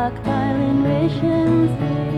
Stockpiling rations,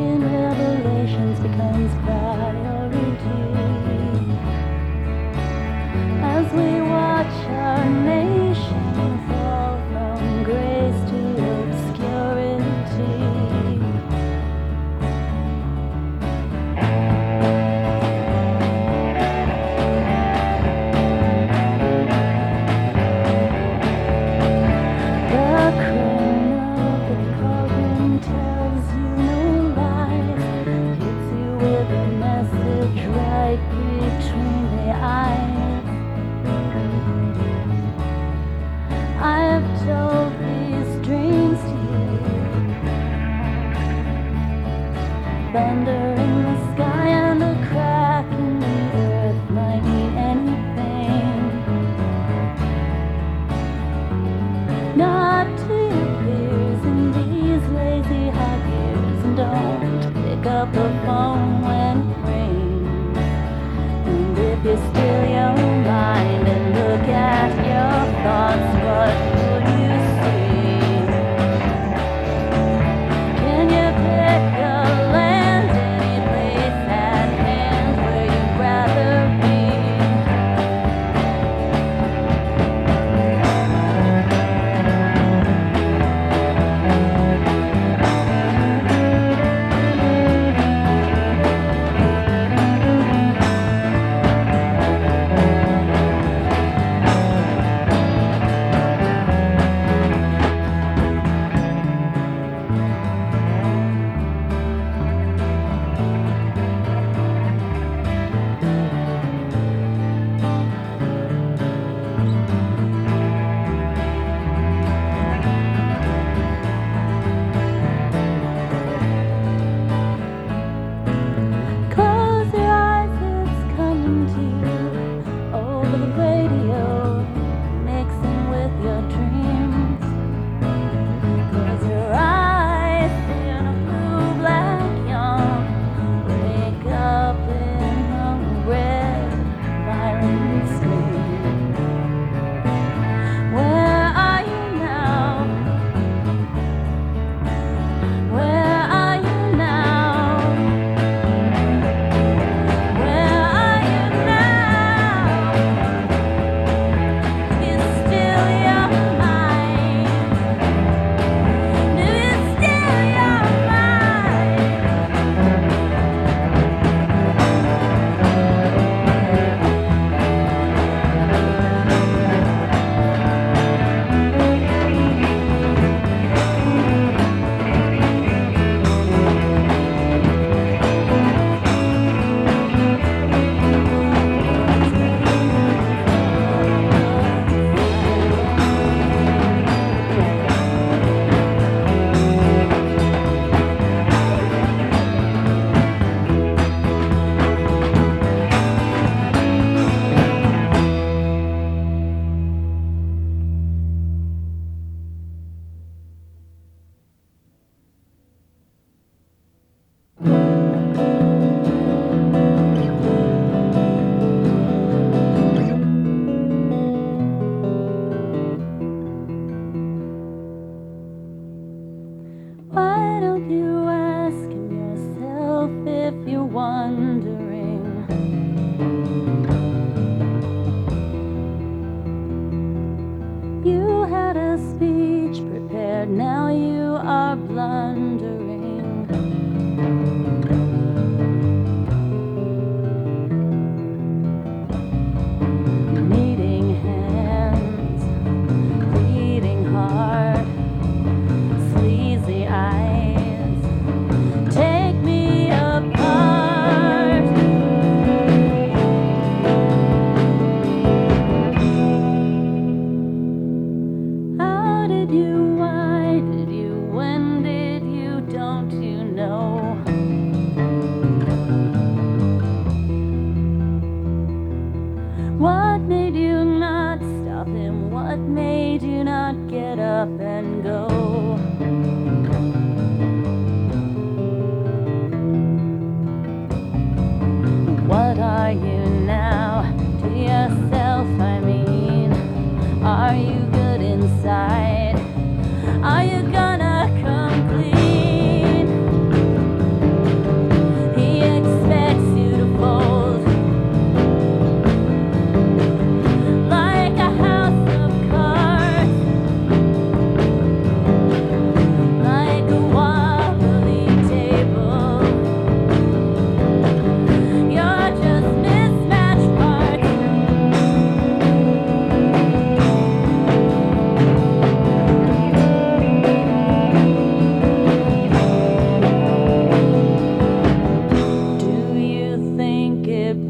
phone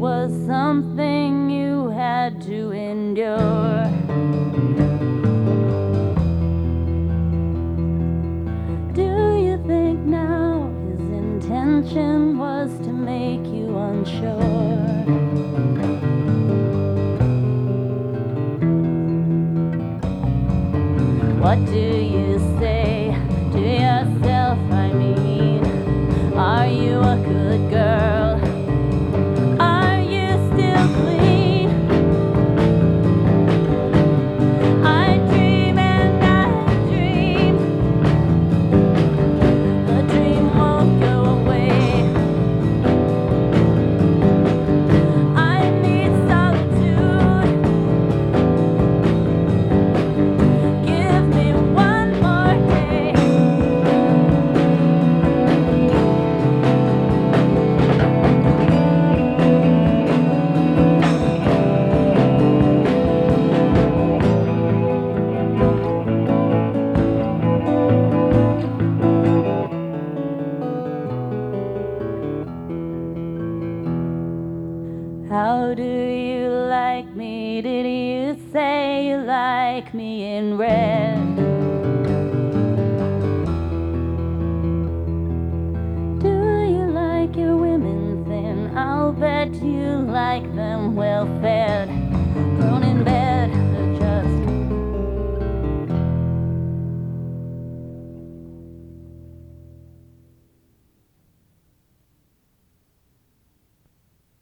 was something you had to endure. Do you think now his intention was to make you unsure? What do you say to yourself? I mean. bet you like them well fed.